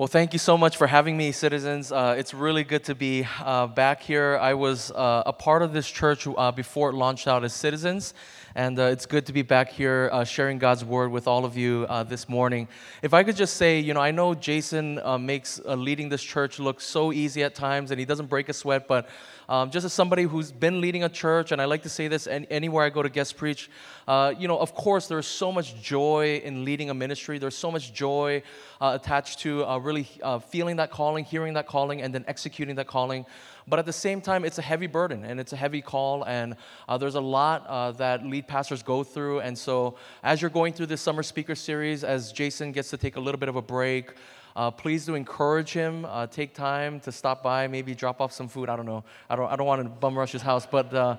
Well, thank you so much for having me, citizens. Uh, it's really good to be uh, back here. I was uh, a part of this church uh, before it launched out as citizens, and uh, it's good to be back here uh, sharing God's word with all of you this morning. If I could just say, you know, I know Jason makes leading this church look so easy at times, and he doesn't break a sweat, but um, just as somebody who's been leading a church, and I like to say this any, anywhere I go to guest preach, uh, you know, of course, there's so much joy in leading a ministry. There's so much joy uh, attached to uh, really uh, feeling that calling, hearing that calling, and then executing that calling. But at the same time, it's a heavy burden and it's a heavy call, and uh, there's a lot uh, that lead pastors go through. And so, as you're going through this summer speaker series, as Jason gets to take a little bit of a break, uh, please do encourage him. Uh, take time to stop by, maybe drop off some food. I don't know. I don't, I don't want to bum rush his house, but, uh,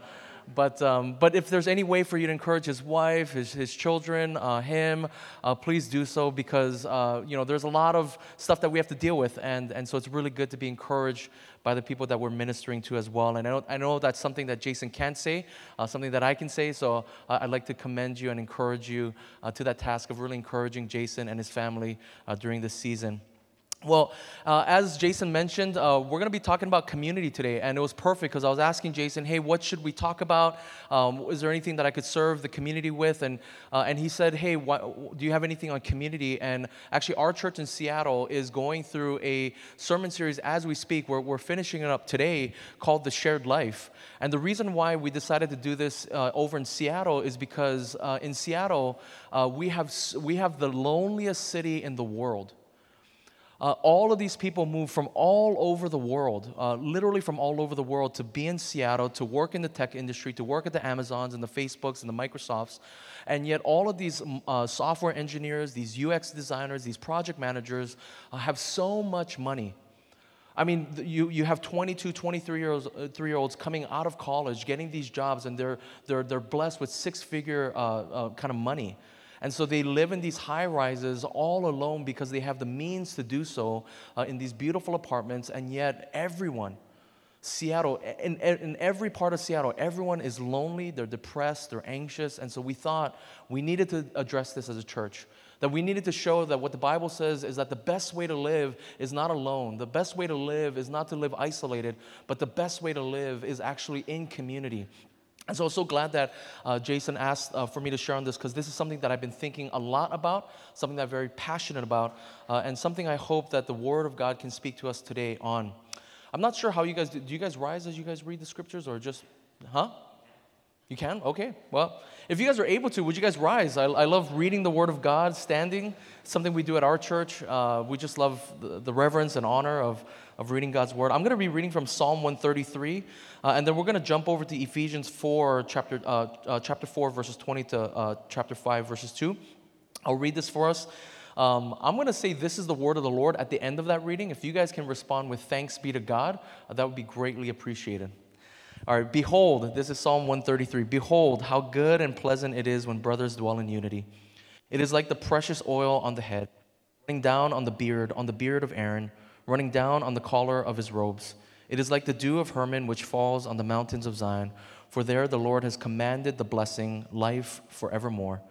but, um, but if there's any way for you to encourage his wife, his, his children, uh, him, uh, please do so because uh, you know, there's a lot of stuff that we have to deal with. And, and so it's really good to be encouraged by the people that we're ministering to as well. And I know, I know that's something that Jason can't say, uh, something that I can say. So uh, I'd like to commend you and encourage you uh, to that task of really encouraging Jason and his family during this season. Well, uh, as Jason mentioned, uh, we're going to be talking about community today, and it was perfect because I was asking Jason, "Hey, what should we talk about? Um, is there anything that I could serve the community with?" And uh, and he said, "Hey, do you have anything on community?" And actually, our church in Seattle is going through a sermon series as we speak. We're we're finishing it up today called "The Shared Life." And the reason why we decided to do this uh, over in Seattle is because uh, in Seattle uh, we have we have the loneliest city in the world. Uh, all of these people moved from all over the world, uh, literally from all over the world, to be in Seattle, to work in the tech industry, to work at the Amazons and the Facebooks and the Microsofts. And yet, all of these uh, software engineers, these UX designers, these project managers uh, have so much money. I mean, you, you have 22, 23 year, olds, uh, three year olds coming out of college, getting these jobs, and they're, they're, they're blessed with six figure uh, kind of money. And so they live in these high rises all alone because they have the means to do so uh, in these beautiful apartments, and yet everyone, Seattle, in, in every part of Seattle, everyone is lonely, they're depressed, they're anxious. And so we thought we needed to address this as a church. That we needed to show that what the Bible says is that the best way to live is not alone. The best way to live is not to live isolated, but the best way to live is actually in community. And so I'm so glad that uh, Jason asked uh, for me to share on this because this is something that I've been thinking a lot about, something that I'm very passionate about, uh, and something I hope that the Word of God can speak to us today on. I'm not sure how you guys do. Do you guys rise as you guys read the scriptures or just, huh? You can? Okay. Well, if you guys are able to, would you guys rise? I, I love reading the Word of God standing, something we do at our church. Uh, we just love the, the reverence and honor of of reading God's word. I'm going to be reading from Psalm 133, uh, and then we're going to jump over to Ephesians 4, chapter, uh, uh, chapter 4, verses 20 to uh, chapter 5, verses 2. I'll read this for us. Um, I'm going to say this is the word of the Lord at the end of that reading. If you guys can respond with thanks be to God, uh, that would be greatly appreciated. All right, behold, this is Psalm 133. Behold, how good and pleasant it is when brothers dwell in unity. It is like the precious oil on the head, running down on the beard, on the beard of Aaron running down on the collar of his robes. It is like the dew of Hermon which falls on the mountains of Zion, for there the Lord has commanded the blessing, life forevermore.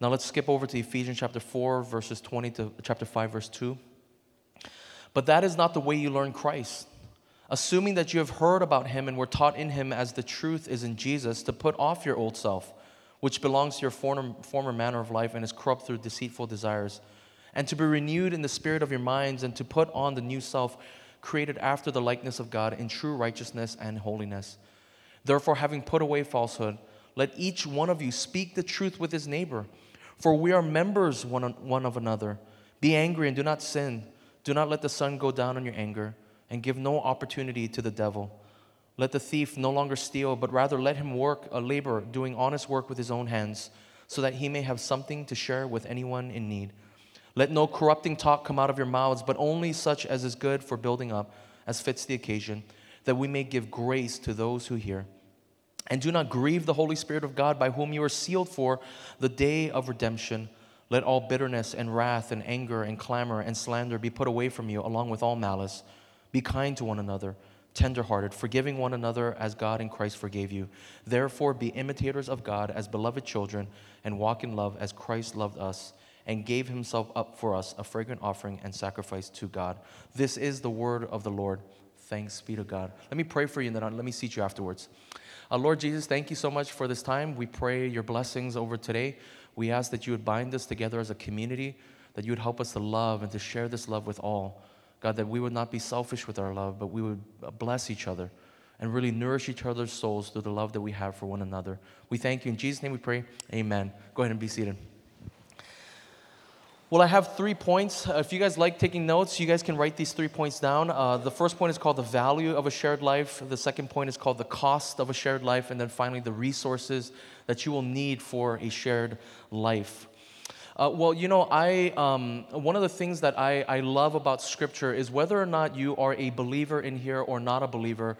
Now let's skip over to Ephesians chapter 4, verses 20 to chapter 5, verse 2. But that is not the way you learn Christ. Assuming that you have heard about him and were taught in him as the truth is in Jesus, to put off your old self, which belongs to your former, former manner of life and is corrupt through deceitful desires and to be renewed in the spirit of your minds, and to put on the new self created after the likeness of God in true righteousness and holiness. Therefore, having put away falsehood, let each one of you speak the truth with his neighbor, for we are members one, one of another. Be angry and do not sin. Do not let the sun go down on your anger, and give no opportunity to the devil. Let the thief no longer steal, but rather let him work a labor, doing honest work with his own hands, so that he may have something to share with anyone in need. Let no corrupting talk come out of your mouths, but only such as is good for building up, as fits the occasion, that we may give grace to those who hear. And do not grieve the Holy Spirit of God, by whom you are sealed for the day of redemption. Let all bitterness and wrath and anger and clamor and slander be put away from you, along with all malice. Be kind to one another, tenderhearted, forgiving one another as God in Christ forgave you. Therefore, be imitators of God as beloved children, and walk in love as Christ loved us and gave himself up for us, a fragrant offering and sacrifice to God. This is the word of the Lord. Thanks be to God. Let me pray for you and then let me seat you afterwards. Uh, Lord Jesus, thank you so much for this time. We pray your blessings over today. We ask that you would bind us together as a community, that you would help us to love and to share this love with all. God, that we would not be selfish with our love, but we would bless each other and really nourish each other's souls through the love that we have for one another. We thank you. In Jesus' name we pray. Amen. Go ahead and be seated. Well, I have three points. Uh, if you guys like taking notes, you guys can write these three points down. Uh, the first point is called the value of a shared life. The second point is called the cost of a shared life. And then finally, the resources that you will need for a shared life. Uh, well, you know, I um, one of the things that I, I love about Scripture is whether or not you are a believer in here or not a believer.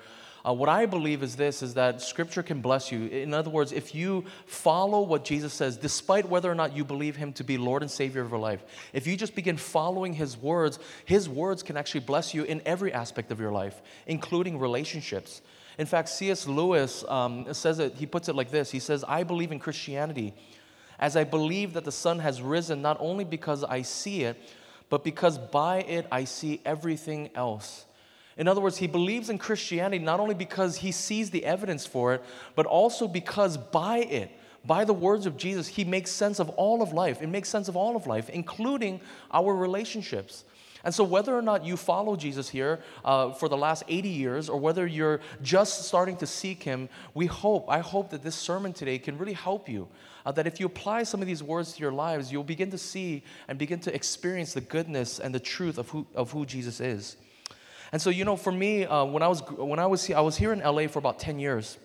Uh, what I believe is this is that scripture can bless you. In other words, if you follow what Jesus says, despite whether or not you believe him to be Lord and Savior of your life, if you just begin following his words, his words can actually bless you in every aspect of your life, including relationships. In fact, C.S. Lewis um, says it, he puts it like this He says, I believe in Christianity as I believe that the sun has risen not only because I see it, but because by it I see everything else. In other words, he believes in Christianity not only because he sees the evidence for it, but also because by it, by the words of Jesus, he makes sense of all of life. It makes sense of all of life, including our relationships. And so, whether or not you follow Jesus here uh, for the last 80 years, or whether you're just starting to seek him, we hope, I hope that this sermon today can really help you. Uh, that if you apply some of these words to your lives, you'll begin to see and begin to experience the goodness and the truth of who, of who Jesus is. And so, you know, for me, uh, when I was when I was I was here in LA for about 10 years.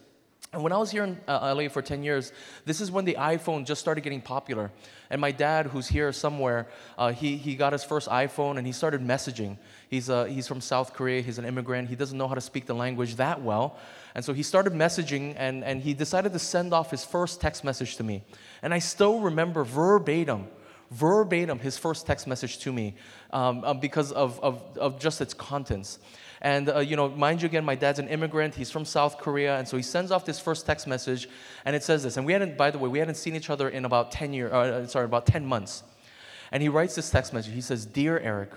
And when I was here in uh, LA for 10 years, this is when the iPhone just started getting popular. And my dad, who's here somewhere, uh, he, he got his first iPhone and he started messaging. He's, uh, he's from South Korea, he's an immigrant, he doesn't know how to speak the language that well. And so he started messaging and, and he decided to send off his first text message to me. And I still remember verbatim verbatim his first text message to me um, uh, because of, of, of just its contents. And, uh, you know, mind you, again, my dad's an immigrant. He's from South Korea. And so he sends off this first text message, and it says this. And we hadn't, by the way, we hadn't seen each other in about 10 years, uh, uh, sorry, about 10 months. And he writes this text message. He says, Dear Eric,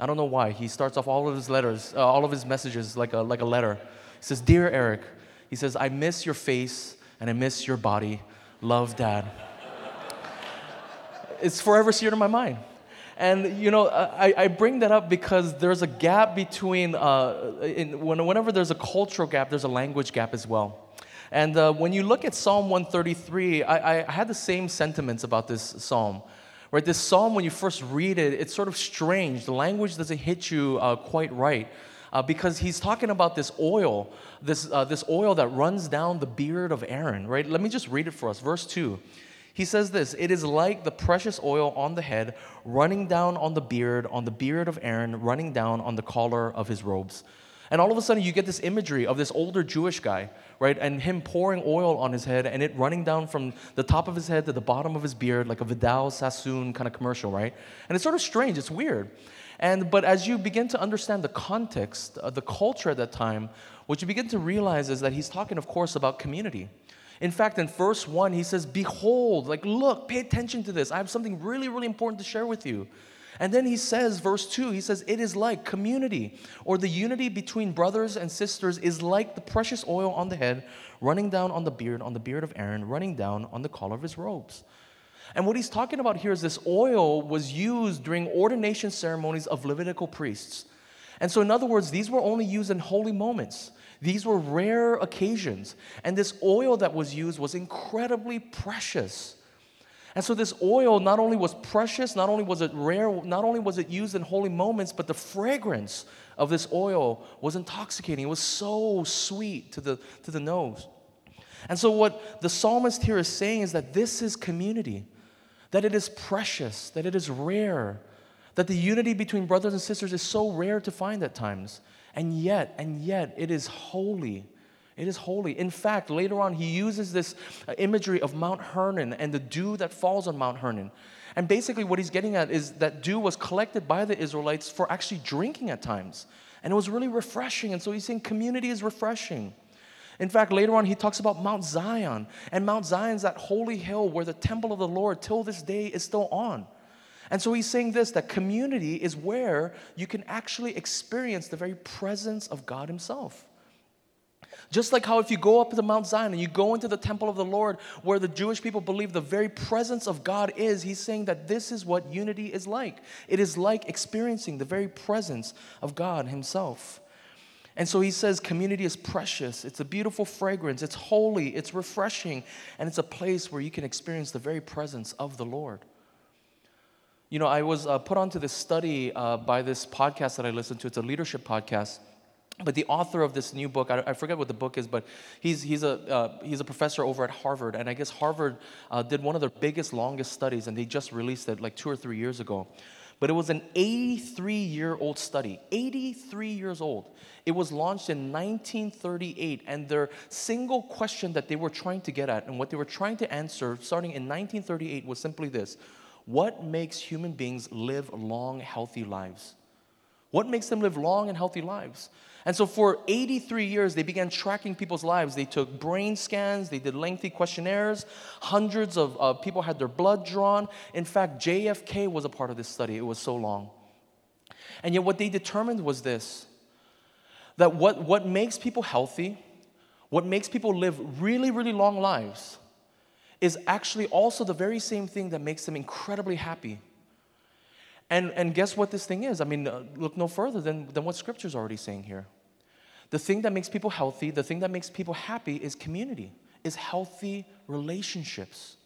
I don't know why. He starts off all of his letters, uh, all of his messages like a, like a letter. He says, Dear Eric, he says, I miss your face and I miss your body. Love, Dad it's forever seared in my mind. And you know, I, I bring that up because there's a gap between, uh, in, whenever there's a cultural gap, there's a language gap as well. And uh, when you look at Psalm 133, I, I had the same sentiments about this psalm. Right, this psalm, when you first read it, it's sort of strange. The language doesn't hit you uh, quite right. Uh, because he's talking about this oil, this, uh, this oil that runs down the beard of Aaron, right? Let me just read it for us. Verse 2 he says this It is like the precious oil on the head, running down on the beard, on the beard of Aaron, running down on the collar of his robes. And all of a sudden, you get this imagery of this older Jewish guy, right? And him pouring oil on his head and it running down from the top of his head to the bottom of his beard, like a Vidal Sassoon kind of commercial, right? And it's sort of strange, it's weird. And, but as you begin to understand the context, uh, the culture at that time, what you begin to realize is that he's talking, of course, about community. In fact, in verse 1, he says, Behold, like, look, pay attention to this. I have something really, really important to share with you. And then he says, verse 2, he says, It is like community, or the unity between brothers and sisters is like the precious oil on the head, running down on the beard, on the beard of Aaron, running down on the collar of his robes. And what he's talking about here is this oil was used during ordination ceremonies of Levitical priests. And so, in other words, these were only used in holy moments. These were rare occasions. And this oil that was used was incredibly precious. And so this oil not only was precious, not only was it rare, not only was it used in holy moments, but the fragrance of this oil was intoxicating. It was so sweet to the, to the nose. And so what the psalmist here is saying is that this is community, that it is precious, that it is rare, that the unity between brothers and sisters is so rare to find at times. And yet, and yet, it is holy. It is holy. In fact, later on, he uses this uh, imagery of Mount Hermon and the dew that falls on Mount Hermon. And basically, what he's getting at is that dew was collected by the Israelites for actually drinking at times. And it was really refreshing. And so he's saying community is refreshing. In fact, later on, he talks about Mount Zion. And Mount Zion is that holy hill where the temple of the Lord till this day is still on. And so he's saying this that community is where you can actually experience the very presence of God Himself. Just like how if you go up to Mount Zion and you go into the temple of the Lord where the Jewish people believe the very presence of God is, he's saying that this is what unity is like. It is like experiencing the very presence of God Himself. And so he says community is precious. It's a beautiful fragrance. It's holy. It's refreshing. And it's a place where you can experience the very presence of the Lord. You know, I was uh, put onto this study uh, by this podcast that I listened to. It's a leadership podcast. But the author of this new book, I, I forget what the book is, but he's, he's, a, uh, he's a professor over at Harvard. And I guess Harvard uh, did one of their biggest, longest studies, and they just released it like two or three years ago. But it was an 83 year old study, 83 years old. It was launched in 1938, and their single question that they were trying to get at and what they were trying to answer starting in 1938 was simply this What makes human beings live long, healthy lives? What makes them live long and healthy lives? And so for 83 years, they began tracking people's lives. They took brain scans, they did lengthy questionnaires, hundreds of uh, people had their blood drawn. In fact, JFK was a part of this study, it was so long. And yet, what they determined was this that what, what makes people healthy, what makes people live really, really long lives, is actually also the very same thing that makes them incredibly happy. And, and guess what this thing is? I mean, uh, look no further than, than what Scripture's already saying here. The thing that makes people healthy, the thing that makes people happy is community, is healthy relationships.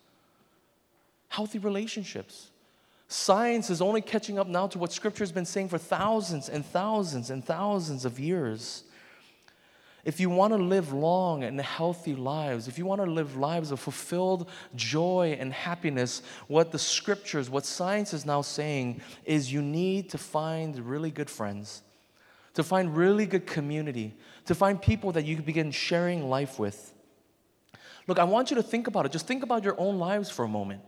Healthy relationships. Science is only catching up now to what Scripture has been saying for thousands and thousands and thousands of years. If you want to live long and healthy lives, if you want to live lives of fulfilled joy and happiness, what the scriptures, what science is now saying is you need to find really good friends to find really good community, to find people that you can begin sharing life with. Look, I want you to think about it. Just think about your own lives for a moment.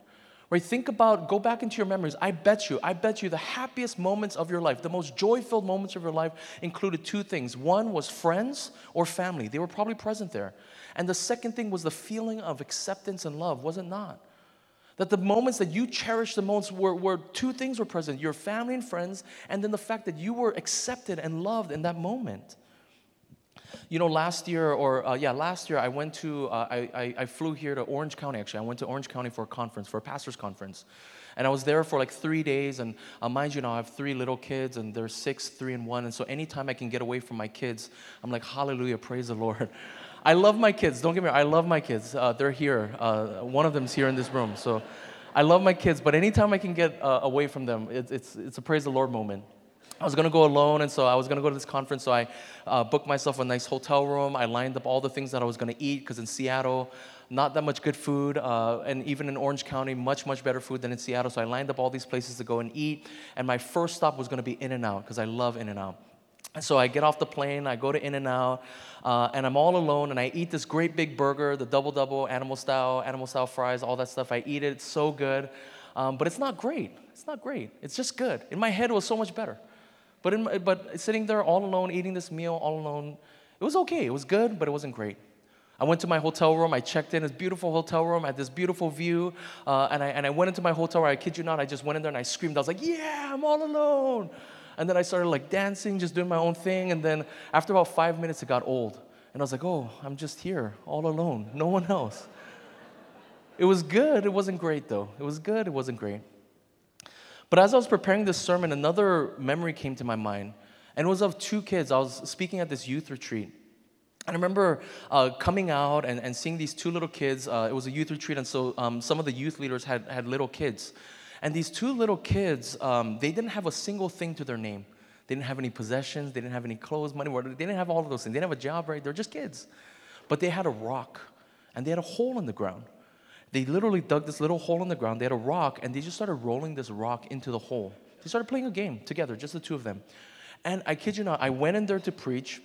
Right? Think about, go back into your memories. I bet you, I bet you the happiest moments of your life, the most joy filled moments of your life included two things. One was friends or family, they were probably present there. And the second thing was the feeling of acceptance and love, was it not? That the moments that you cherished the most were, were two things were present your family and friends, and then the fact that you were accepted and loved in that moment. You know, last year, or uh, yeah, last year, I went to, uh, I, I, I flew here to Orange County actually. I went to Orange County for a conference, for a pastor's conference. And I was there for like three days. And uh, mind you, now I have three little kids, and they're six, three, and one. And so anytime I can get away from my kids, I'm like, hallelujah, praise the Lord. I love my kids. Don't get me wrong. I love my kids. Uh, they're here. Uh, one of them's here in this room. So I love my kids. But anytime I can get uh, away from them, it, it's, it's a praise the Lord moment. I was going to go alone, and so I was going to go to this conference. So I uh, booked myself a nice hotel room. I lined up all the things that I was going to eat because in Seattle, not that much good food, uh, and even in Orange County, much, much better food than in Seattle. So I lined up all these places to go and eat. And my first stop was going to be In N Out because I love In N Out. And So I get off the plane, I go to In N Out, uh, and I'm all alone, and I eat this great big burger, the double double, animal style, animal style fries, all that stuff. I eat it, it's so good, um, but it's not great. It's not great. It's just good. In my head, it was so much better. But, in but sitting there all alone, eating this meal all alone, it was okay. It was good, but it wasn't great. I went to my hotel room. I checked in. This beautiful hotel room. I had this beautiful view. Uh, and, I, and I went into my hotel room. I kid you not, I just went in there and I screamed. I was like, yeah, I'm all alone. And then I started like dancing, just doing my own thing. And then after about five minutes, it got old. And I was like, oh, I'm just here, all alone, no one else. It was good. It wasn't great, though. It was good. It wasn't great. But as I was preparing this sermon, another memory came to my mind. And it was of two kids. I was speaking at this youth retreat. And I remember uh, coming out and, and seeing these two little kids. Uh, it was a youth retreat, and so um, some of the youth leaders had, had little kids. And these two little kids, um, they didn't have a single thing to their name. They didn't have any possessions, they didn't have any clothes, money, they didn't have all of those things. They didn't have a job, right? They're just kids. But they had a rock and they had a hole in the ground. They literally dug this little hole in the ground. They had a rock and they just started rolling this rock into the hole. They started playing a game together, just the two of them. And I kid you not, I went in there to preach,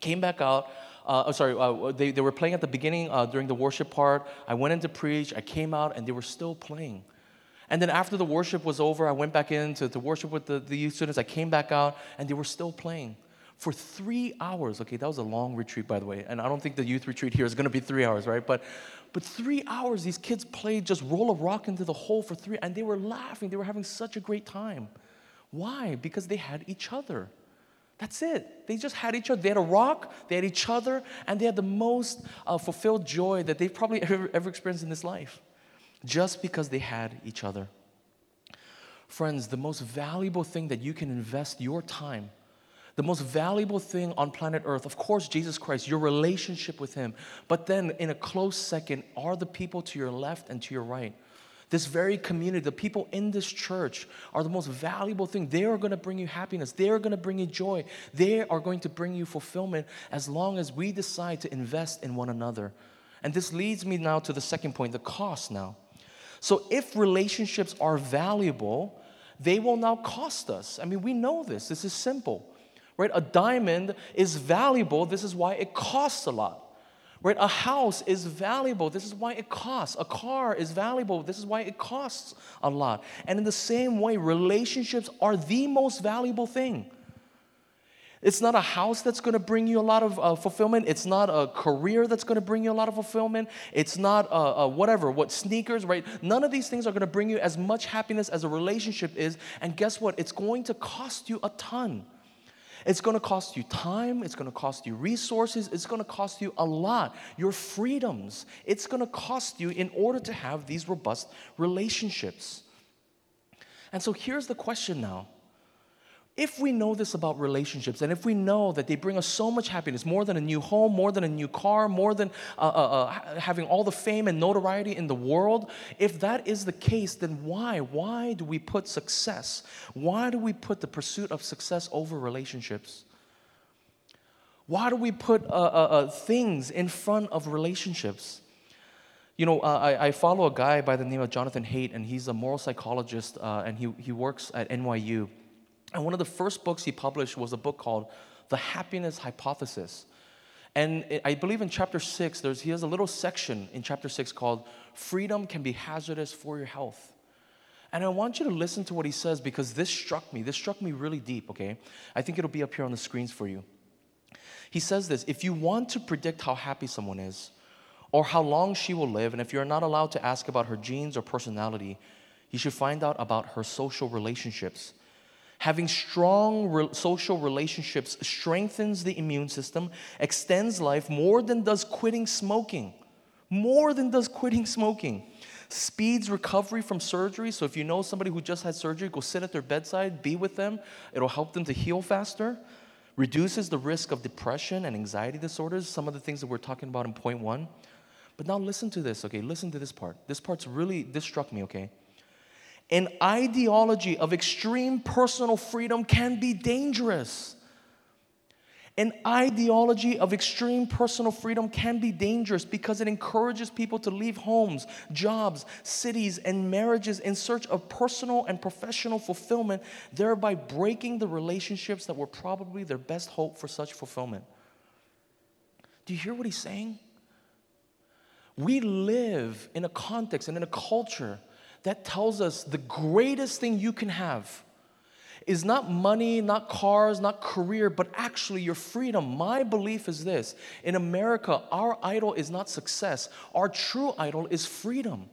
came back out. Uh, oh, sorry, uh, they, they were playing at the beginning uh, during the worship part. I went in to preach, I came out, and they were still playing. And then after the worship was over, I went back in to, to worship with the, the youth students. I came back out, and they were still playing for three hours. Okay, that was a long retreat, by the way. And I don't think the youth retreat here is going to be three hours, right? But, But three hours, these kids played just roll a rock into the hole for three, and they were laughing. They were having such a great time. Why? Because they had each other. That's it. They just had each other. They had a rock, they had each other, and they had the most uh, fulfilled joy that they've probably ever, ever experienced in this life just because they had each other. Friends, the most valuable thing that you can invest your time the most valuable thing on planet Earth, of course, Jesus Christ, your relationship with Him. But then, in a close second, are the people to your left and to your right. This very community, the people in this church, are the most valuable thing. They are going to bring you happiness. They are going to bring you joy. They are going to bring you fulfillment as long as we decide to invest in one another. And this leads me now to the second point the cost now. So, if relationships are valuable, they will now cost us. I mean, we know this. This is simple right? A diamond is valuable. This is why it costs a lot. Right? A house is valuable. This is why it costs. A car is valuable. This is why it costs a lot. And in the same way, relationships are the most valuable thing. It's not a house that's going to bring you a lot of uh, fulfillment. It's not a career that's going to bring you a lot of fulfillment. It's not uh, uh, whatever, what sneakers, right? None of these things are going to bring you as much happiness as a relationship is. And guess what? It's going to cost you a ton. It's going to cost you time, it's going to cost you resources, it's going to cost you a lot. Your freedoms, it's going to cost you in order to have these robust relationships. And so here's the question now if we know this about relationships, and if we know that they bring us so much happiness, more than a new home, more than a new car, more than uh, uh, uh, having all the fame and notoriety in the world, if that is the case, then why? Why do we put success? Why do we put the pursuit of success over relationships? Why do we put uh, uh, uh, things in front of relationships? You know, I, I, follow a guy by the name of Jonathan Haidt, and he's a moral psychologist, and he, he works at NYU. And one of the first books he published was a book called The Happiness Hypothesis. And I believe in chapter six, there's, he has a little section in chapter six called Freedom Can Be Hazardous for Your Health. And I want you to listen to what he says because this struck me. This struck me really deep, okay? I think it'll be up here on the screens for you. He says this If you want to predict how happy someone is, or how long she will live, and if you're not allowed to ask about her genes or personality, you should find out about her social relationships Having strong re- social relationships strengthens the immune system, extends life more than does quitting smoking. More than does quitting smoking. Speeds recovery from surgery. So if you know somebody who just had surgery, go sit at their bedside, be with them. It'll help them to heal faster. Reduces the risk of depression and anxiety disorders, some of the things that we're talking about in point one. But now listen to this, okay? Listen to this part. This part's really, this struck me, okay? An ideology of extreme personal freedom can be dangerous. An ideology of extreme personal freedom can be dangerous because it encourages people to leave homes, jobs, cities, and marriages in search of personal and professional fulfillment, thereby breaking the relationships that were probably their best hope for such fulfillment. Do you hear what he's saying? We live in a context and in a culture that tells us the greatest thing you can have is not money, not cars, not career, but actually your freedom. My belief is this in America, our idol is not success, our true idol is freedom.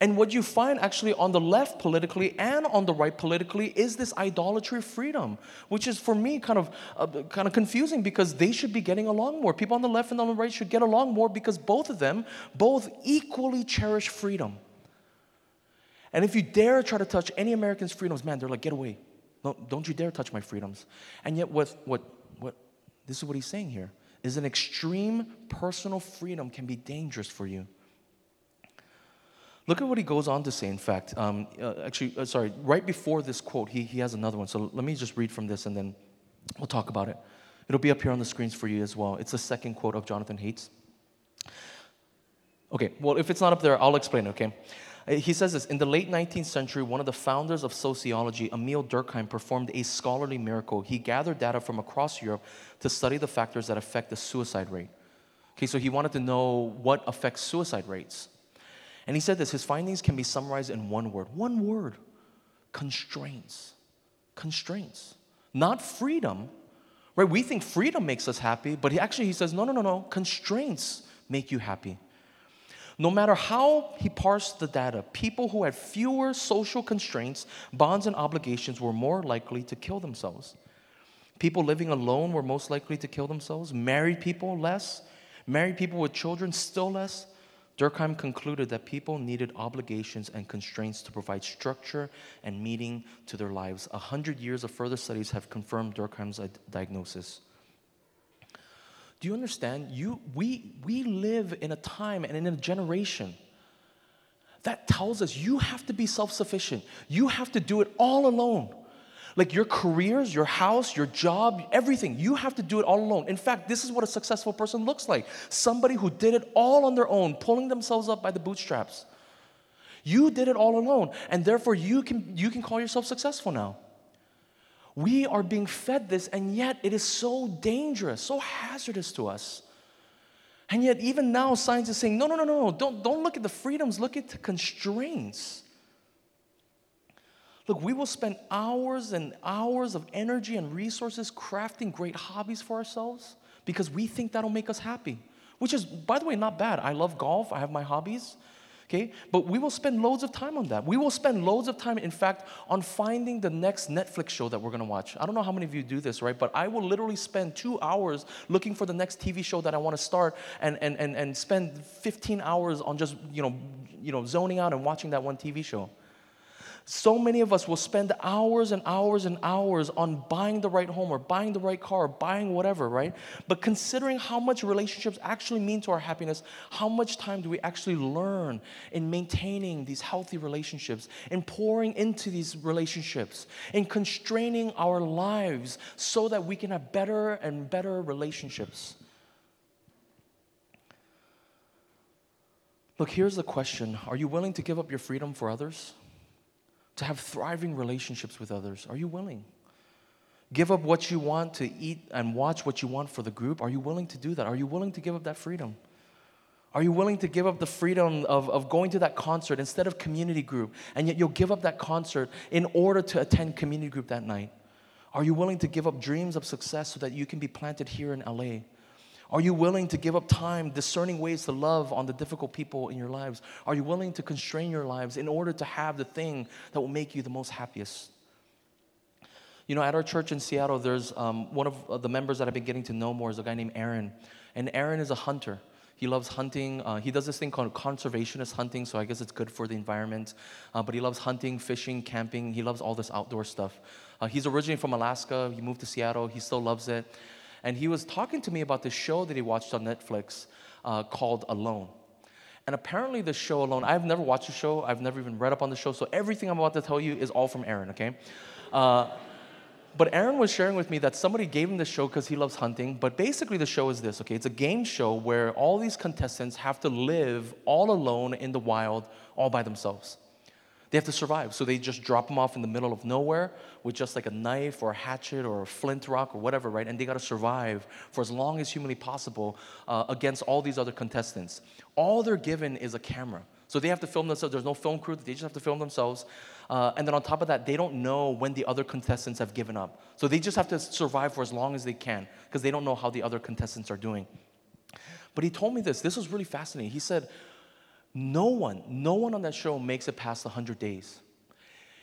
And what you find actually on the left politically and on the right politically is this idolatry of freedom, which is for me kind of uh, kind of confusing because they should be getting along more. People on the left and on the right should get along more because both of them both equally cherish freedom. And if you dare try to touch any American's freedoms, man, they're like, get away. No, don't you dare touch my freedoms. And yet, what, what, what, this is what he's saying here is an extreme personal freedom can be dangerous for you. Look at what he goes on to say, in fact. Um, uh, actually, uh, sorry, right before this quote, he, he has another one. So let me just read from this and then we'll talk about it. It'll be up here on the screens for you as well. It's the second quote of Jonathan Haidt's. Okay, well, if it's not up there, I'll explain, okay? Uh, he says this In the late 19th century, one of the founders of sociology, Emil Durkheim, performed a scholarly miracle. He gathered data from across Europe to study the factors that affect the suicide rate. Okay, so he wanted to know what affects suicide rates. And he said this his findings can be summarized in one word one word constraints. Constraints. Not freedom, right? We think freedom makes us happy, but he actually he says, no, no, no, no. Constraints make you happy. No matter how he parsed the data, people who had fewer social constraints, bonds, and obligations were more likely to kill themselves. People living alone were most likely to kill themselves. Married people, less. Married people with children, still less. Durkheim concluded that people needed obligations and constraints to provide structure and meaning to their lives. A hundred years of further studies have confirmed Durkheim's uh, diagnosis. Do you understand? You, we, we live in a time and in a generation that tells us you have to be self sufficient, you have to do it all alone. Like your careers, your house, your job, everything, you have to do it all alone. In fact, this is what a successful person looks like somebody who did it all on their own, pulling themselves up by the bootstraps. You did it all alone, and therefore you can, you can call yourself successful now. We are being fed this, and yet it is so dangerous, so hazardous to us. And yet, even now, science is saying, no, no, no, no, don't, don't look at the freedoms, look at the constraints. Look, we will spend hours and hours of energy and resources crafting great hobbies for ourselves because we think that'll make us happy, which is, by the way, not bad. I love golf, I have my hobbies. Okay? But we will spend loads of time on that. We will spend loads of time, in fact, on finding the next Netflix show that we're gonna watch. I don't know how many of you do this, right? But I will literally spend two hours looking for the next TV show that I wanna start and, and, and, and spend 15 hours on just, you know, you know, zoning out and watching that one TV show. So many of us will spend hours and hours and hours on buying the right home or buying the right car or buying whatever, right? But considering how much relationships actually mean to our happiness, how much time do we actually learn in maintaining these healthy relationships, in pouring into these relationships, in constraining our lives so that we can have better and better relationships? Look, here's the question Are you willing to give up your freedom for others? To have thriving relationships with others? Are you willing? Give up what you want to eat and watch what you want for the group? Are you willing to do that? Are you willing to give up that freedom? Are you willing to give up the freedom of, of going to that concert instead of community group, and yet you'll give up that concert in order to attend community group that night? Are you willing to give up dreams of success so that you can be planted here in LA? Are you willing to give up time discerning ways to love on the difficult people in your lives? Are you willing to constrain your lives in order to have the thing that will make you the most happiest? You know, at our church in Seattle, there's um, one of the members that I've been getting to know more is a guy named Aaron. And Aaron is a hunter. He loves hunting. Uh, he does this thing called conservationist hunting, so I guess it's good for the environment. Uh, but he loves hunting, fishing, camping. He loves all this outdoor stuff. Uh, he's originally from Alaska. He moved to Seattle. He still loves it and he was talking to me about this show that he watched on Netflix uh, called Alone. And apparently, the show Alone, I've never watched the show, I've never even read up on the show, so everything I'm about to tell you is all from Aaron, okay? Uh, but Aaron was sharing with me that somebody gave him the show because he loves hunting. But basically, the show is this okay? It's a game show where all these contestants have to live all alone in the wild, all by themselves. They have to survive. So they just drop them off in the middle of nowhere with just like a knife or a hatchet or a flint rock or whatever, right? And they got to survive for as long as humanly possible uh, against all these other contestants. All they're given is a camera. So they have to film themselves. There's no film crew. They just have to film themselves. Uh, and then on top of that, they don't know when the other contestants have given up. So they just have to survive for as long as they can because they don't know how the other contestants are doing. But he told me this. This was really fascinating. He said, no one, no one on that show makes it past 100 days.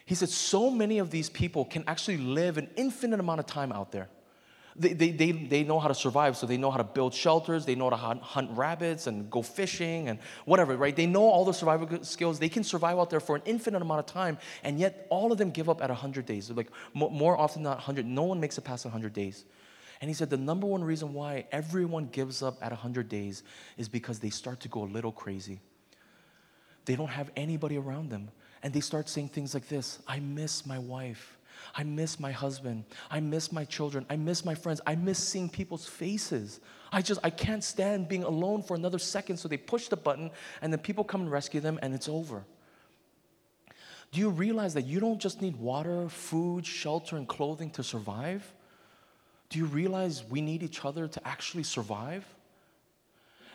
He said, so many of these people can actually live an infinite amount of time out there. They, they, they, they know how to survive, so they know how to build shelters, they know how to hunt rabbits and go fishing and whatever, right? They know all the survival skills. They can survive out there for an infinite amount of time, and yet all of them give up at 100 days. Like more often than not 100, no one makes it past 100 days. And he said the number one reason why everyone gives up at 100 days is because they start to go a little crazy. They don't have anybody around them. And they start saying things like this I miss my wife. I miss my husband. I miss my children. I miss my friends. I miss seeing people's faces. I just, I can't stand being alone for another second. So they push the button and then people come and rescue them and it's over. Do you realize that you don't just need water, food, shelter, and clothing to survive? Do you realize we need each other to actually survive?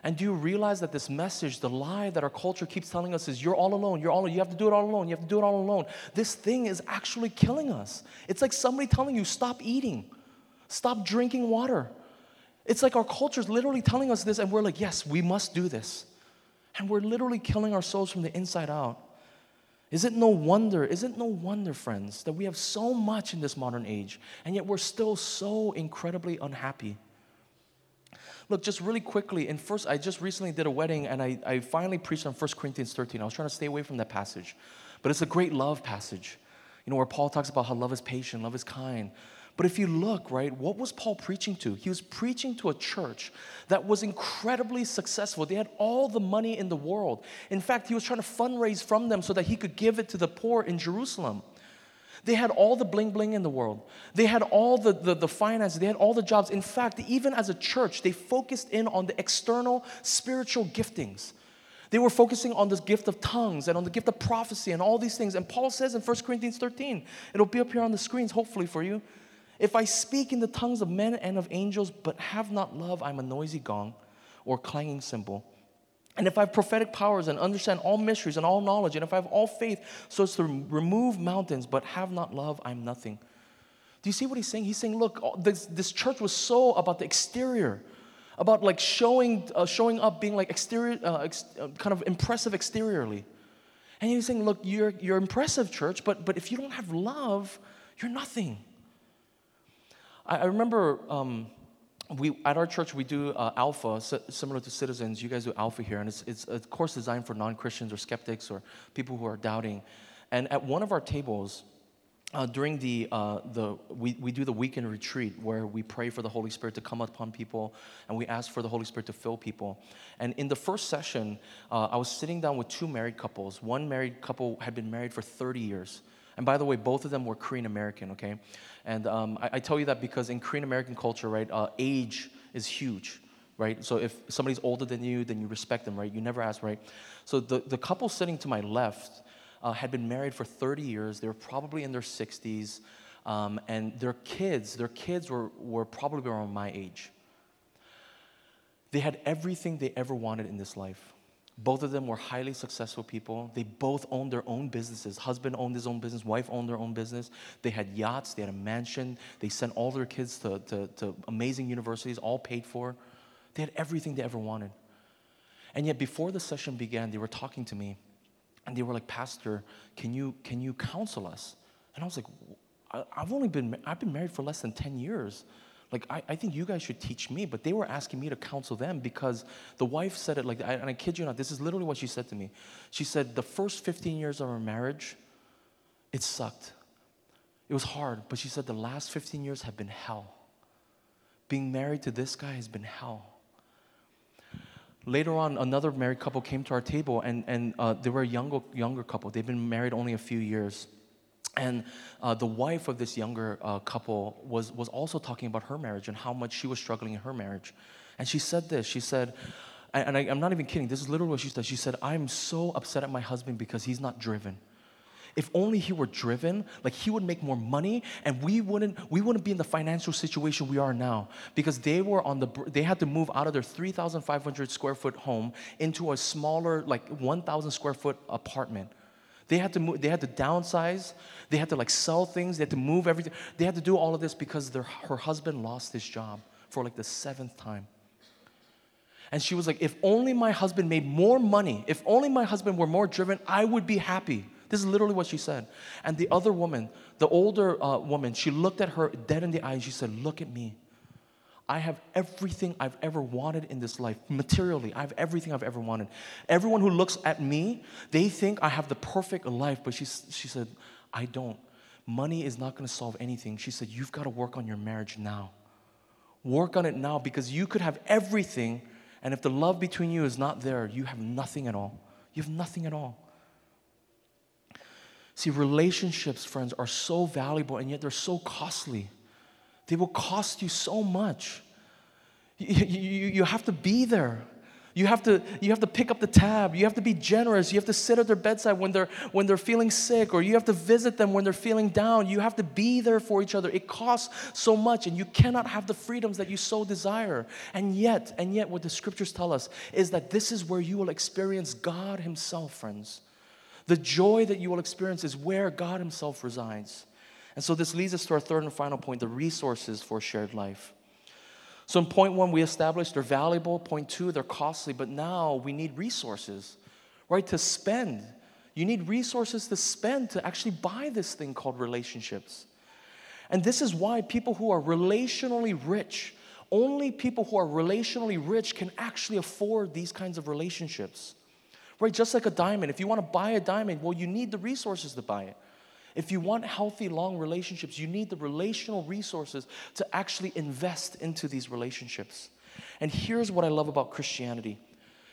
And do you realize that this message, the lie that our culture keeps telling us is you're all alone, you're all you have to do it all alone, you have to do it all alone. This thing is actually killing us. It's like somebody telling you stop eating, stop drinking water. It's like our culture is literally telling us this and we're like, "Yes, we must do this." And we're literally killing our souls from the inside out. Is it no wonder, is it no wonder, friends, that we have so much in this modern age, and yet we're still so incredibly unhappy? Look, just really quickly, in first, I just recently did a wedding and I, I finally preached on 1 Corinthians 13. I was trying to stay away from that passage, but it's a great love passage, you know, where Paul talks about how love is patient, love is kind. But if you look, right, what was Paul preaching to? He was preaching to a church that was incredibly successful. They had all the money in the world. In fact, he was trying to fundraise from them so that he could give it to the poor in Jerusalem. They had all the bling bling in the world. They had all the, the, the finances. They had all the jobs. In fact, even as a church, they focused in on the external spiritual giftings. They were focusing on this gift of tongues and on the gift of prophecy and all these things. And Paul says in 1 Corinthians 13, it'll be up here on the screens, hopefully, for you. If I speak in the tongues of men and of angels, but have not love, I'm a noisy gong or clanging cymbal. And if I have prophetic powers and understand all mysteries and all knowledge, and if I have all faith so as to remove mountains but have not love, I'm nothing. Do you see what he's saying? He's saying, look, this, this church was so about the exterior, about like showing, uh, showing up, being like exterior, uh, ex, uh, kind of impressive exteriorly. And he's saying, look, you're, you're impressive, church, but, but if you don't have love, you're nothing. I, I remember um, we at our church we do uh, alpha similar to citizens. You guys do alpha here and it's, it's a course designed for non-christians or skeptics or people who are doubting. And at one of our tables uh, during the, uh, the we, we do the weekend retreat where we pray for the holy spirit to come upon people and we ask for the holy spirit to fill people. And in the first session uh, i was sitting down with two married couples. One married couple had been married for 30 years. And by the way, both of them were Korean American, okay? And um, I, I, tell you that because in Korean American culture, right, uh, age is huge, right? So if somebody's older than you, then you respect them, right? You never ask, right? So the, the couple sitting to my left uh, had been married for 30 years. They were probably in their 60s. Um, and their kids, their kids were, were probably around my age. They had everything they ever wanted in this life. Both of them were highly successful people. They both owned their own businesses. Husband owned his own business, wife owned their own business. They had yachts, they had a mansion. They sent all their kids to, to, to amazing universities, all paid for. They had everything they ever wanted. And yet, before the session began, they were talking to me and they were like, Pastor, can you, can you counsel us? And I was like, I've only been, I've been married for less than 10 years. Like, I, I think you guys should teach me. But they were asking me to counsel them because the wife said it like, and I kid you not, this is literally what she said to me. She said, the first 15 years of our marriage, it sucked. It was hard. But she said, the last 15 years have been hell. Being married to this guy has been hell. Later on, another married couple came to our table, and, and uh, they were a younger, younger couple. They've been married only a few years. And uh, the wife of this younger uh, couple was, was also talking about her marriage and how much she was struggling in her marriage. And she said this she said, and I, am not even kidding, this is literally what she said. She said, I'm so upset at my husband because he's not driven. If only he were driven, like he would make more money and we wouldn't, we wouldn't be in the financial situation we are now because they were on the, they had to move out of their 3,500 square foot home into a smaller, like 1,000 square foot apartment they had to move, they had to downsize. They had to like sell things. They had to move everything. They had to do all of this because their, her husband lost his job for like the seventh time. And she was like, if only my husband made more money, if only my husband were more driven, I would be happy. This is literally what she said. And the other woman, the older uh, woman, she looked at her dead in the eye and she said, Look at me. I have everything I've ever wanted in this life. Materially, I have everything I've ever wanted. Everyone who looks at me, they think I have the perfect life, but she, she said, I don't. Money is not going to solve anything. She said, You've got to work on your marriage now. Work on it now because you could have everything, and if the love between you is not there, you have nothing at all. You have nothing at all. See, relationships, friends, are so valuable and yet they're so costly. They will cost you so much. You, you, you have to be there. You have, to, you have to pick up the tab. You have to be generous. You have to sit at their bedside when they're, when they're feeling sick, or you have to visit them when they're feeling down. You have to be there for each other. It costs so much, and you cannot have the freedoms that you so desire. And yet, and yet, what the scriptures tell us is that this is where you will experience God Himself, friends. The joy that you will experience is where God Himself resides. And so this leads us to our third and final point the resources for shared life. So, in point one, we established they're valuable. Point two, they're costly. But now we need resources, right, to spend. You need resources to spend to actually buy this thing called relationships. And this is why people who are relationally rich, only people who are relationally rich can actually afford these kinds of relationships. Right? Just like a diamond. If you want to buy a diamond, well, you need the resources to buy it. If you want healthy, long relationships, you need the relational resources to actually invest into these relationships. And here's what I love about Christianity.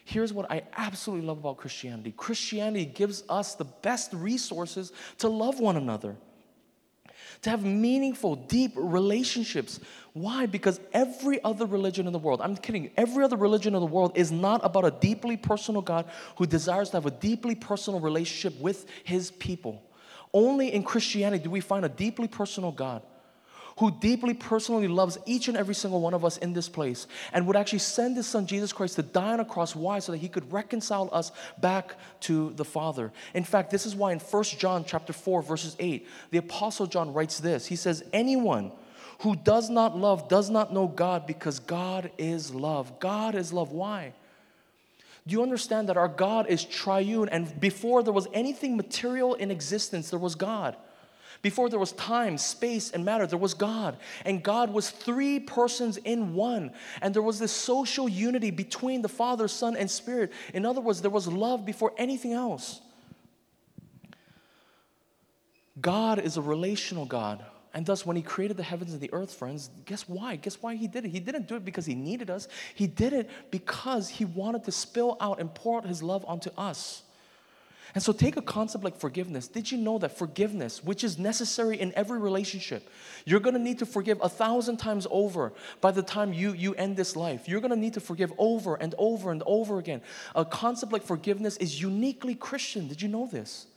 Here's what I absolutely love about Christianity Christianity gives us the best resources to love one another to have meaningful, deep relationships. Why? Because every other religion in the world, I'm kidding, every other religion in the world is not about a deeply personal God who desires to have a deeply personal relationship with his people. Only in Christianity do we find a deeply personal God who deeply personally loves each and every single one of us in this place and would actually send his son Jesus Christ to die on a cross. Why? So that he could reconcile us back to the Father. In fact, this is why in 1 John chapter 4, verses 8, the Apostle John writes this. He says, Anyone who does not love does not know God because God is love. God is love. Why? Do you understand that our God is triune and before there was anything material in existence, there was God? Before there was time, space, and matter, there was God. And God was three persons in one. And there was this social unity between the Father, Son, and Spirit. In other words, there was love before anything else. God is a relational God. And thus, when He created the heavens and the earth, friends, guess why? Guess why He did it? He didn't do it because He needed us. He did it because He wanted to spill out and pour out His love onto us. And so take a concept like forgiveness. Did you know that forgiveness, which is necessary in every relationship, you're gonna need to forgive a thousand times over by the time you, you end this life. You're gonna need to forgive over and over and over again. A concept like forgiveness is uniquely Christian. Did you know this?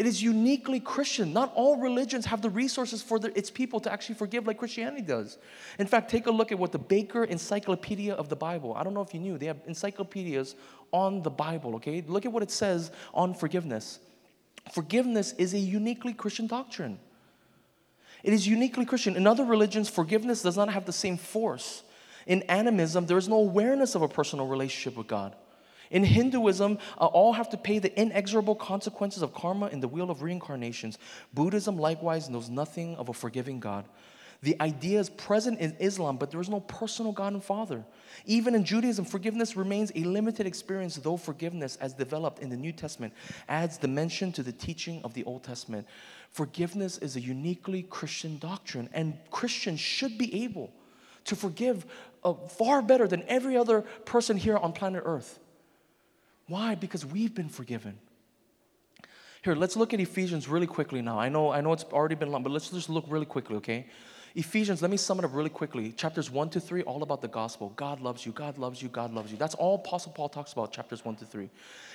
It is uniquely Christian. Not all religions have the resources for its people to actually forgive like Christianity does. In fact, take a look at what the Baker Encyclopedia of the Bible. I don't know if you knew, they have encyclopedias on the Bible, okay? Look at what it says on forgiveness. Forgiveness is a uniquely Christian doctrine. It is uniquely Christian. In other religions, forgiveness does not have the same force. In animism, there is no awareness of a personal relationship with God. In Hinduism, uh, all have to pay the inexorable consequences of karma in the wheel of reincarnations. Buddhism, likewise, knows nothing of a forgiving God. The idea is present in Islam, but there is no personal God and Father. Even in Judaism, forgiveness remains a limited experience, though forgiveness, as developed in the New Testament, adds dimension to the teaching of the Old Testament. Forgiveness is a uniquely Christian doctrine, and Christians should be able to forgive uh, far better than every other person here on planet Earth. Why? Because we've been forgiven. Here, let's look at Ephesians really quickly now. I know, I know it's already been long, but let's just look really quickly, okay? Ephesians, let me sum it up really quickly. Chapters 1 to 3, all about the gospel. God loves you, God loves you, God loves you. That's all Apostle Paul talks about, chapters 1 to 3.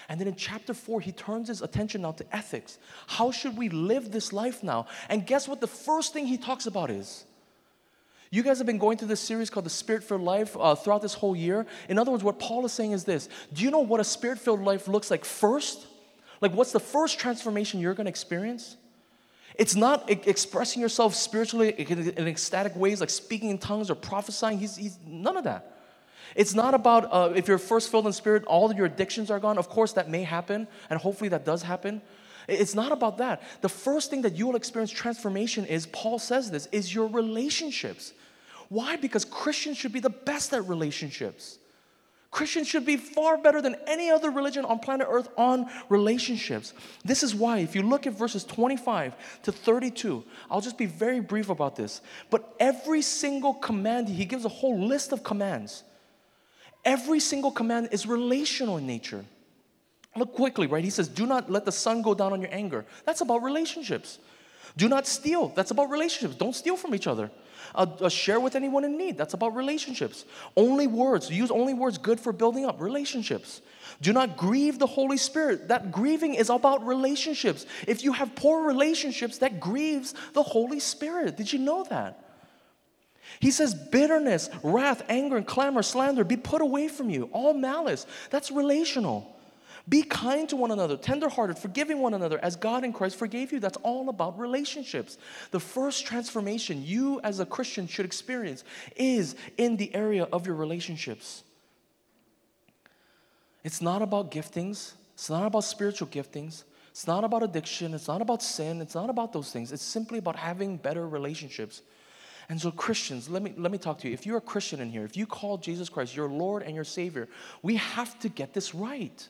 And then in chapter 4, he turns his attention now to ethics. How should we live this life now? And guess what? The first thing he talks about is you guys have been going through this series called the Spirit filled life uh, throughout this whole year. In other words, what Paul is saying is this Do you know what a spirit filled life looks like first? Like, what's the first transformation you're going to experience? It's not expressing yourself spiritually in ecstatic ways, like speaking in tongues or prophesying. He's, he's none of that. It's not about uh, if you're first filled in spirit, all your addictions are gone. Of course, that may happen, and hopefully that does happen. It's not about that. The first thing that you will experience transformation is, Paul says this, is your relationships. Why? Because Christians should be the best at relationships. Christians should be far better than any other religion on planet Earth on relationships. This is why, if you look at verses 25 to 32, I'll just be very brief about this. But every single command, he gives a whole list of commands. Every single command is relational in nature. Look quickly, right? He says, Do not let the sun go down on your anger. That's about relationships. Do not steal. That's about relationships. Don't steal from each other. Uh, uh, share with anyone in need. That's about relationships. Only words. Use only words good for building up relationships. Do not grieve the Holy Spirit. That grieving is about relationships. If you have poor relationships, that grieves the Holy Spirit. Did you know that? He says, bitterness, wrath, anger, and clamor, slander be put away from you. All malice. That's relational. Be kind to one another, tenderhearted, forgiving one another as God in Christ forgave you. That's all about relationships. The first transformation you as a Christian should experience is in the area of your relationships. It's not about giftings, it's not about spiritual giftings, it's not about addiction, it's not about sin, it's not about those things. It's simply about having better relationships. And so, Christians, let me, let me talk to you. If you're a Christian in here, if you call Jesus Christ your Lord and your Savior, we have to get this right.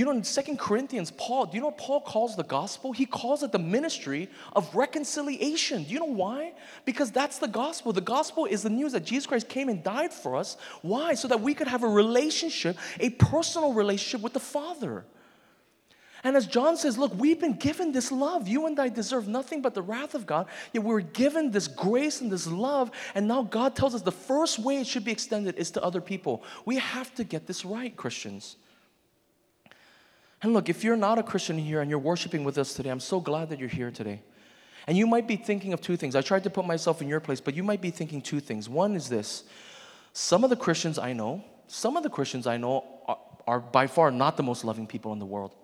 You know, in Second Corinthians, Paul, do you know what Paul calls the gospel? He calls it the ministry of reconciliation. Do you know why? Because that's the gospel. The gospel is the news that Jesus Christ came and died for us. Why? So that we could have a relationship, a personal relationship with the Father. And as John says, look, we've been given this love. You and I deserve nothing but the wrath of God. Yet we're given this grace and this love. And now God tells us the first way it should be extended is to other people. We have to get this right, Christians. And look, if you're not a Christian here and you're worshiping with us today, I'm so glad that you're here today. And you might be thinking of two things. I tried to put myself in your place, but you might be thinking two things. One is this some of the Christians I know, some of the Christians I know are, are by far not the most loving people in the world.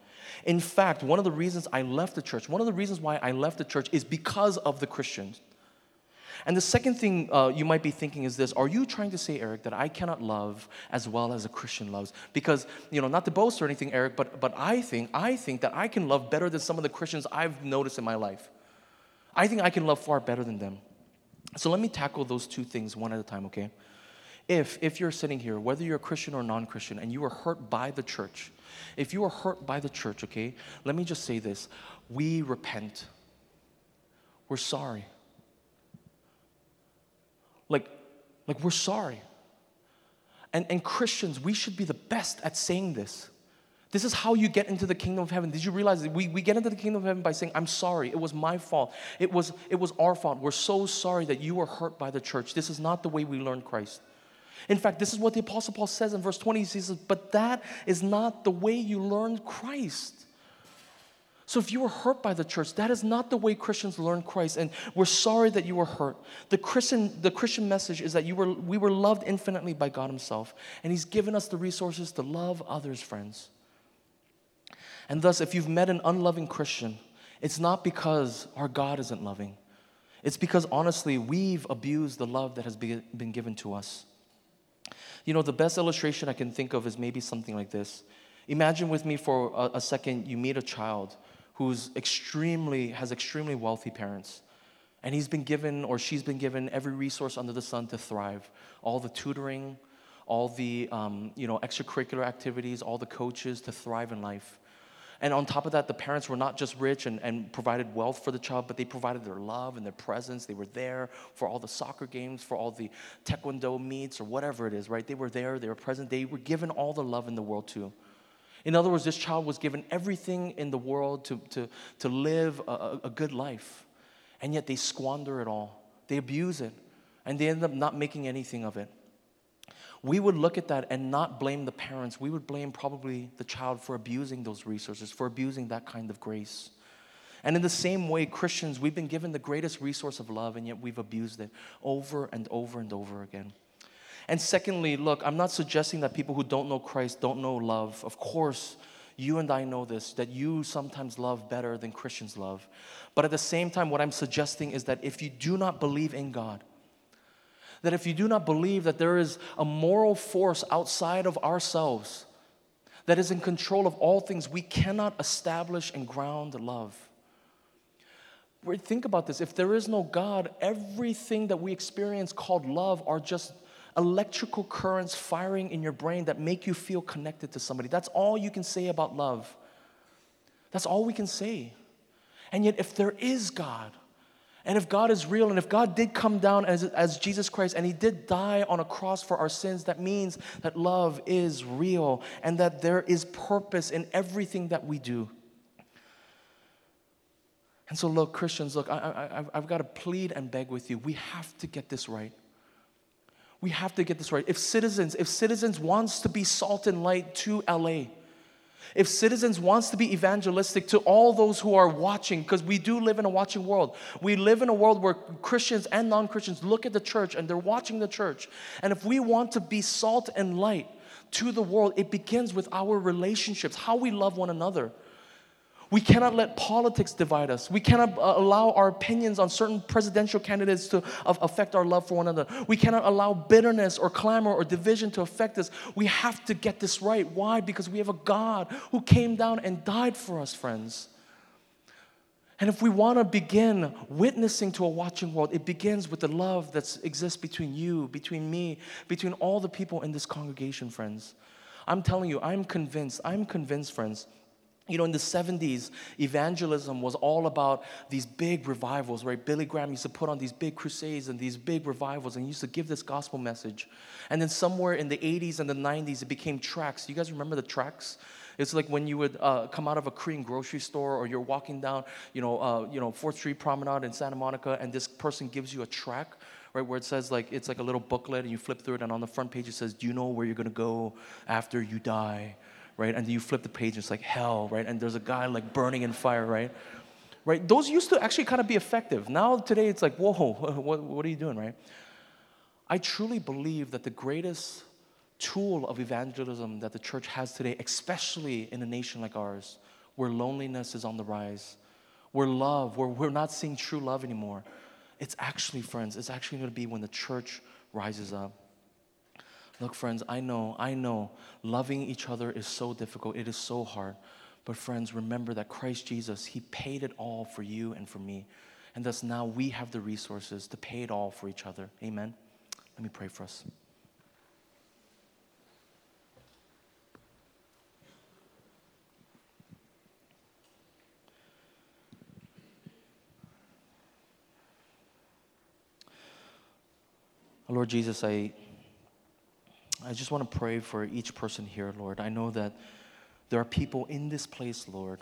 In fact, one of the reasons I left the church, one of the reasons why I left the church is because of the Christians. And the second thing uh, you might be thinking is this Are you trying to say, Eric, that I cannot love as well as a Christian loves? Because, you know, not to boast or anything, Eric, but, but I think, I think that I can love better than some of the Christians I've noticed in my life. I think I can love far better than them. So let me tackle those two things one at a time, okay? If, if you're sitting here, whether you're a Christian or non Christian, and you are hurt by the church, if you are hurt by the church, okay, let me just say this we repent. We're sorry. Like, like we're sorry. And, and Christians, we should be the best at saying this. This is how you get into the kingdom of heaven. Did you realize that we, we get into the kingdom of heaven by saying, I'm sorry, it was my fault. It was, it was our fault. We're so sorry that you were hurt by the church. This is not the way we learn Christ. In fact, this is what the Apostle Paul says in verse 20. He says, But that is not the way you learn Christ. So if you were hurt by the church, that is not the way Christians learn Christ. And we're sorry that you were hurt. The Christian, the Christian message is that you were, we were loved infinitely by God Himself. And He's given us the resources to love others, friends. And thus, if you've met an unloving Christian, it's not because our God isn't loving. It's because honestly, we've abused the love that has been given to us. You know, the best illustration I can think of is maybe something like this. Imagine with me for a, a second you meet a child who's extremely has extremely wealthy parents. And he's been given or she's been given every resource under the sun to thrive. All the tutoring all the um, you know extracurricular activities all the coaches to thrive in life. And on top of that the parents were not just rich and, and provided wealth for the child but they provided their love and their presence. They were there for all the soccer games for all the taekwondo meets or whatever it is right? They were there they were present. They were given all the love in the world too in other words, this child was given everything in the world to, to, to live a, a good life, and yet they squander it all. They abuse it, and they end up not making anything of it. We would look at that and not blame the parents. We would blame probably the child for abusing those resources, for abusing that kind of grace. And in the same way, Christians, we've been given the greatest resource of love, and yet we've abused it over and over and over again. And secondly, look, I'm not suggesting that people who don't know Christ don't know love. Of course, you and I know this, that you sometimes love better than Christians love. But at the same time, what I'm suggesting is that if you do not believe in God, that if you do not believe that there is a moral force outside of ourselves that is in control of all things, we cannot establish and ground love. Think about this. If there is no God, everything that we experience called love are just electrical currents firing in your brain that make you feel connected to somebody. That's all you can say about love. That's all we can say. And yet, if there is God, and if God is real, and if God did come down as, as Jesus Christ and He did die on a cross for our sins, that means that love is real and that there is purpose in everything that we do. And so, look, Christians, look, I, I, I've got to plead and beg with you. We have to get this right. We have to get this right. If citizens, if citizens wants to be salt and light to LA, if citizens wants to be evangelistic to all those who are watching because we do live in a watching world we live in a world where christians and non-christians look at the church and they're watching the church and if we want to be salt and light to the world, it begins with our relationships, how we love one another. We cannot let politics divide us. We cannot uh, allow our opinions on certain presidential candidates to affect our love for one another. We cannot allow bitterness or clamor or division to affect us. We have to get this right. Why? Because we have a God who came down and died for us, friends. And if we want to begin witnessing to a watching world, it begins with the love that exists between you, between me, between all the people in this congregation, friends. I'm telling you, I'm convinced, I'm convinced, friends, you know, in the 70s, evangelism was all about these big revivals, right? Billy Graham used to put on these big crusades and these big revivals and he used to give this gospel message. And then somewhere in the 80s and the 90s, it became tracts. You guys remember the tracts? It's like when you would uh, come out of a Korean grocery store or you're walking down, you know, uh, you know, 4th Street Promenade in Santa Monica and this person gives you a tract right where it says like it's like a little booklet and you flip through it and on the front page it says do you know where you're going to go after you die right? And you flip the page and it's like hell, right? And there's a guy like burning in fire, right? Right? Those used to actually kind of be effective. Now, today, it's like, whoa, what, what are you doing, right? I truly believe that the greatest tool of evangelism that the church has today, especially in a nation like ours, where loneliness is on the rise, where love, where we're not seeing true love anymore, it's actually, friends, it's actually going to be when the church rises up. Look, friends, I know, I know loving each other is so difficult. It is so hard. But, friends, remember that Christ Jesus, He paid it all for you and for me. And thus now we have the resources to pay it all for each other. Amen. Let me pray for us. Lord Jesus, I I just want to pray for each person here, Lord. I know that there are people in this place, Lord,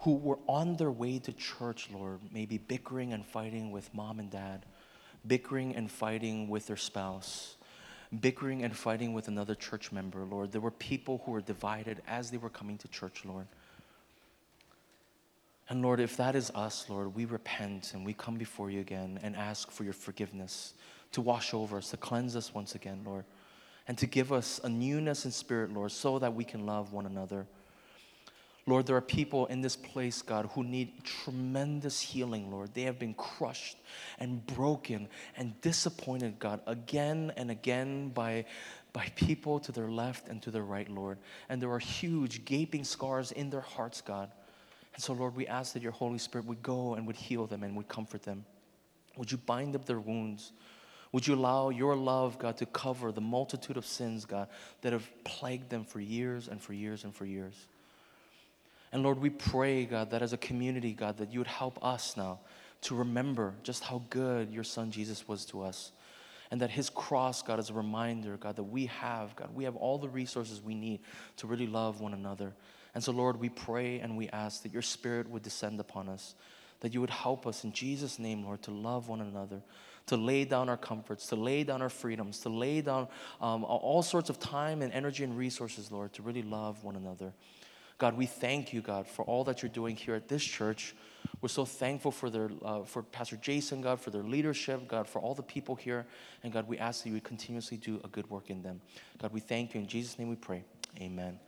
who were on their way to church, Lord, maybe bickering and fighting with mom and dad, bickering and fighting with their spouse, bickering and fighting with another church member, Lord. There were people who were divided as they were coming to church, Lord. And Lord, if that is us, Lord, we repent and we come before you again and ask for your forgiveness to wash over us, to cleanse us once again, Lord and to give us a newness in spirit, Lord, so that we can love one another. Lord, there are people in this place, God, who need tremendous healing, Lord. They have been crushed and broken and disappointed, God, again and again by, by people to their left and to their right, Lord. And there are huge, gaping scars in their hearts, God. And so, Lord, we ask that your Holy Spirit would go and would heal them and would comfort them. Would you bind up their wounds? Would you allow your love, God, to cover the multitude of sins, God, that have plagued them for years and for years and for years? And Lord, we pray, God, that as a community, God, that you would help us now to remember just how good your son Jesus was to us. And that his cross, God, is a reminder, God, that we have, God, we have all the resources we need to really love one another. And so, Lord, we pray and we ask that your spirit would descend upon us, that you would help us in Jesus' name, Lord, to love one another to lay down our comforts, to lay down our freedoms, to lay down um, all sorts of time and energy and resources, Lord, to really love one another. God, we thank you, God, for all that you're doing here at this church. We're so thankful for their, uh, for Pastor Jason, God, for their leadership, God, for all the people here, and God, we ask that you would continuously do a good work in them. God, we thank you in Jesus' name. We pray. Amen.